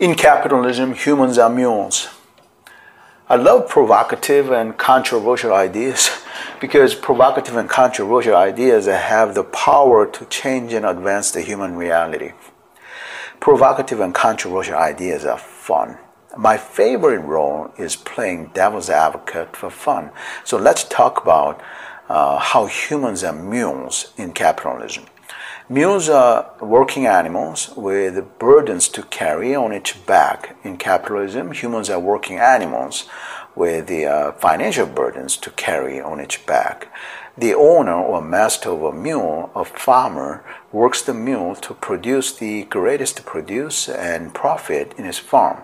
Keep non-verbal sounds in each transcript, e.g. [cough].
In capitalism, humans are mules. I love provocative and controversial ideas [laughs] because provocative and controversial ideas have the power to change and advance the human reality. Provocative and controversial ideas are fun. My favorite role is playing devil's advocate for fun. So let's talk about uh, how humans are mules in capitalism. Mules are working animals with burdens to carry on its back. In capitalism, humans are working animals with the uh, financial burdens to carry on its back. The owner or master of a mule, a farmer, works the mule to produce the greatest produce and profit in his farm.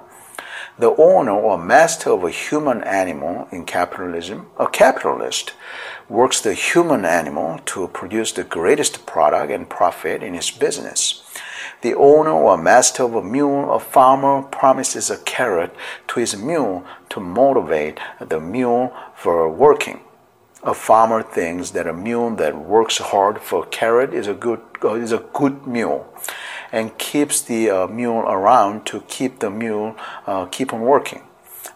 The owner or master of a human animal in capitalism, a capitalist, works the human animal to produce the greatest product and profit in his business. The owner or master of a mule, a farmer, promises a carrot to his mule to motivate the mule for working. A farmer thinks that a mule that works hard for a carrot is a good is a good mule, and keeps the uh, mule around to keep the mule uh, keep on working.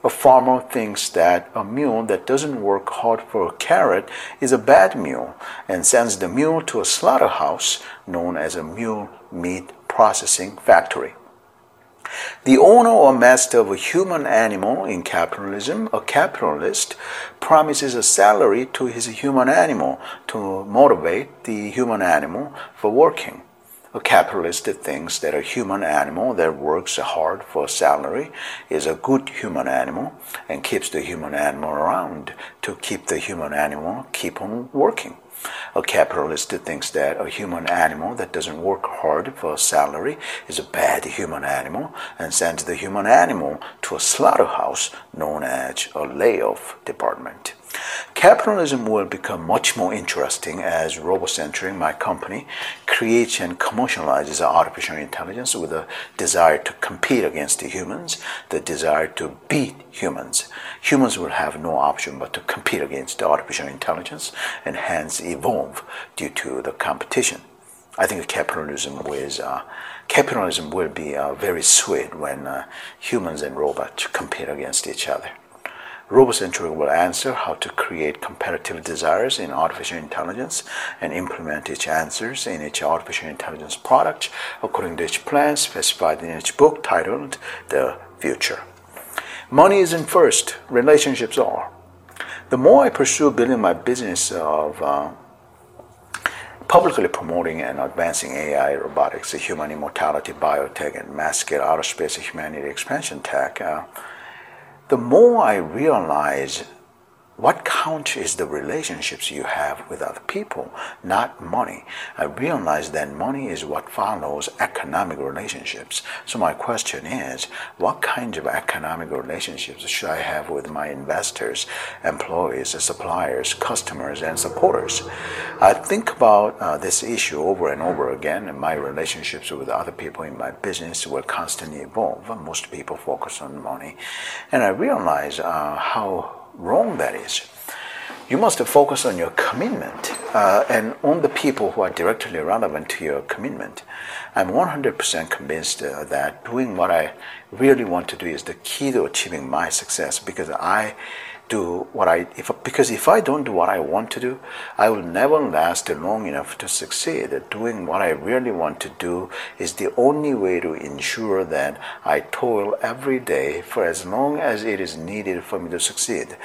A farmer thinks that a mule that doesn't work hard for a carrot is a bad mule and sends the mule to a slaughterhouse known as a mule meat processing factory. The owner or master of a human animal in capitalism, a capitalist, promises a salary to his human animal to motivate the human animal for working. A capitalist thinks that a human animal that works hard for a salary is a good human animal and keeps the human animal around to keep the human animal keep on working. A capitalist thinks that a human animal that doesn't work hard for a salary is a bad human animal and sends the human animal to a slaughterhouse known as a layoff department. Capitalism will become much more interesting as RoboCentric, my company, creates and commercializes artificial intelligence with a desire to compete against the humans, the desire to beat humans. Humans will have no option but to compete against the artificial intelligence and hence evolve due to the competition. I think capitalism was uh, capitalism will be uh, very sweet when uh, humans and robots compete against each other. RoboCentric will answer how to create competitive desires in artificial intelligence and implement its answers in its artificial intelligence product according to its plan specified in its book titled The Future. Money isn't first, relationships are. The more I pursue building my business of uh, publicly promoting and advancing AI, robotics, human immortality, biotech, and mass scale outer space humanity expansion tech, uh, the more I realize what counts is the relationships you have with other people, not money. I realize that money is what follows economic relationships. So my question is, what kinds of economic relationships should I have with my investors, employees, suppliers, customers, and supporters? I think about uh, this issue over and over again, and my relationships with other people in my business will constantly evolve. Most people focus on money, and I realize uh, how wrong that is. You must focus on your commitment uh, and on the people who are directly relevant to your commitment. I'm 100% convinced uh, that doing what I really want to do is the key to achieving my success because I do what I if because if I don't do what I want to do, I will never last long enough to succeed. Doing what I really want to do is the only way to ensure that I toil every day for as long as it is needed for me to succeed.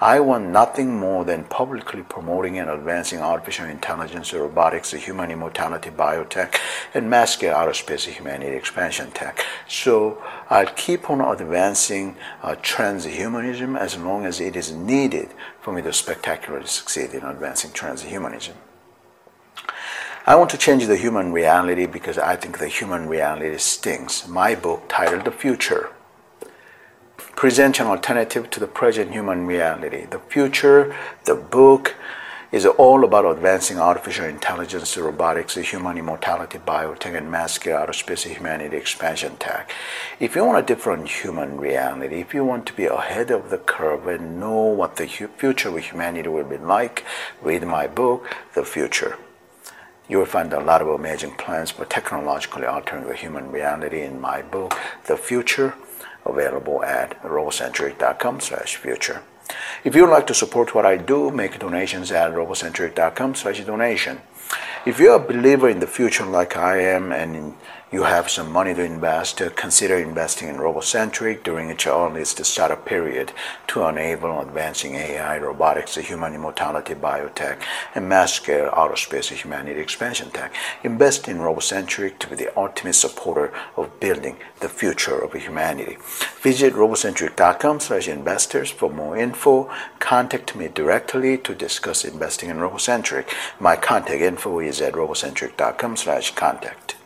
I want nothing more than publicly promoting and advancing artificial intelligence, robotics, human immortality, biotech, and mass scale outer space humanity expansion tech. So I'll keep on advancing uh, transhumanism as long as it is needed for me to spectacularly succeed in advancing transhumanism. I want to change the human reality because I think the human reality stinks. My book, titled The Future, presents an alternative to the present human reality. The future, the book, is all about advancing artificial intelligence, robotics, human immortality, biotech, and mass scale outer space humanity expansion tech. If you want a different human reality, if you want to be ahead of the curve and know what the future of humanity will be like, read my book, The Future. You will find a lot of amazing plans for technologically altering the human reality in my book, The Future, available at robocentric.com slash future. If you would like to support what I do, make donations at robocentric.com slash donation. If you're a believer in the future like I am and you have some money to invest, consider investing in RoboCentric during its earliest startup period to enable advancing AI, robotics, human immortality, biotech, and mass-scale outer space humanity expansion tech. Invest in RoboCentric to be the ultimate supporter of building the future of humanity. Visit robocentric.com slash investors for more info. Contact me directly to discuss investing in RoboCentric. My contact info is at robocentric.com slash contact.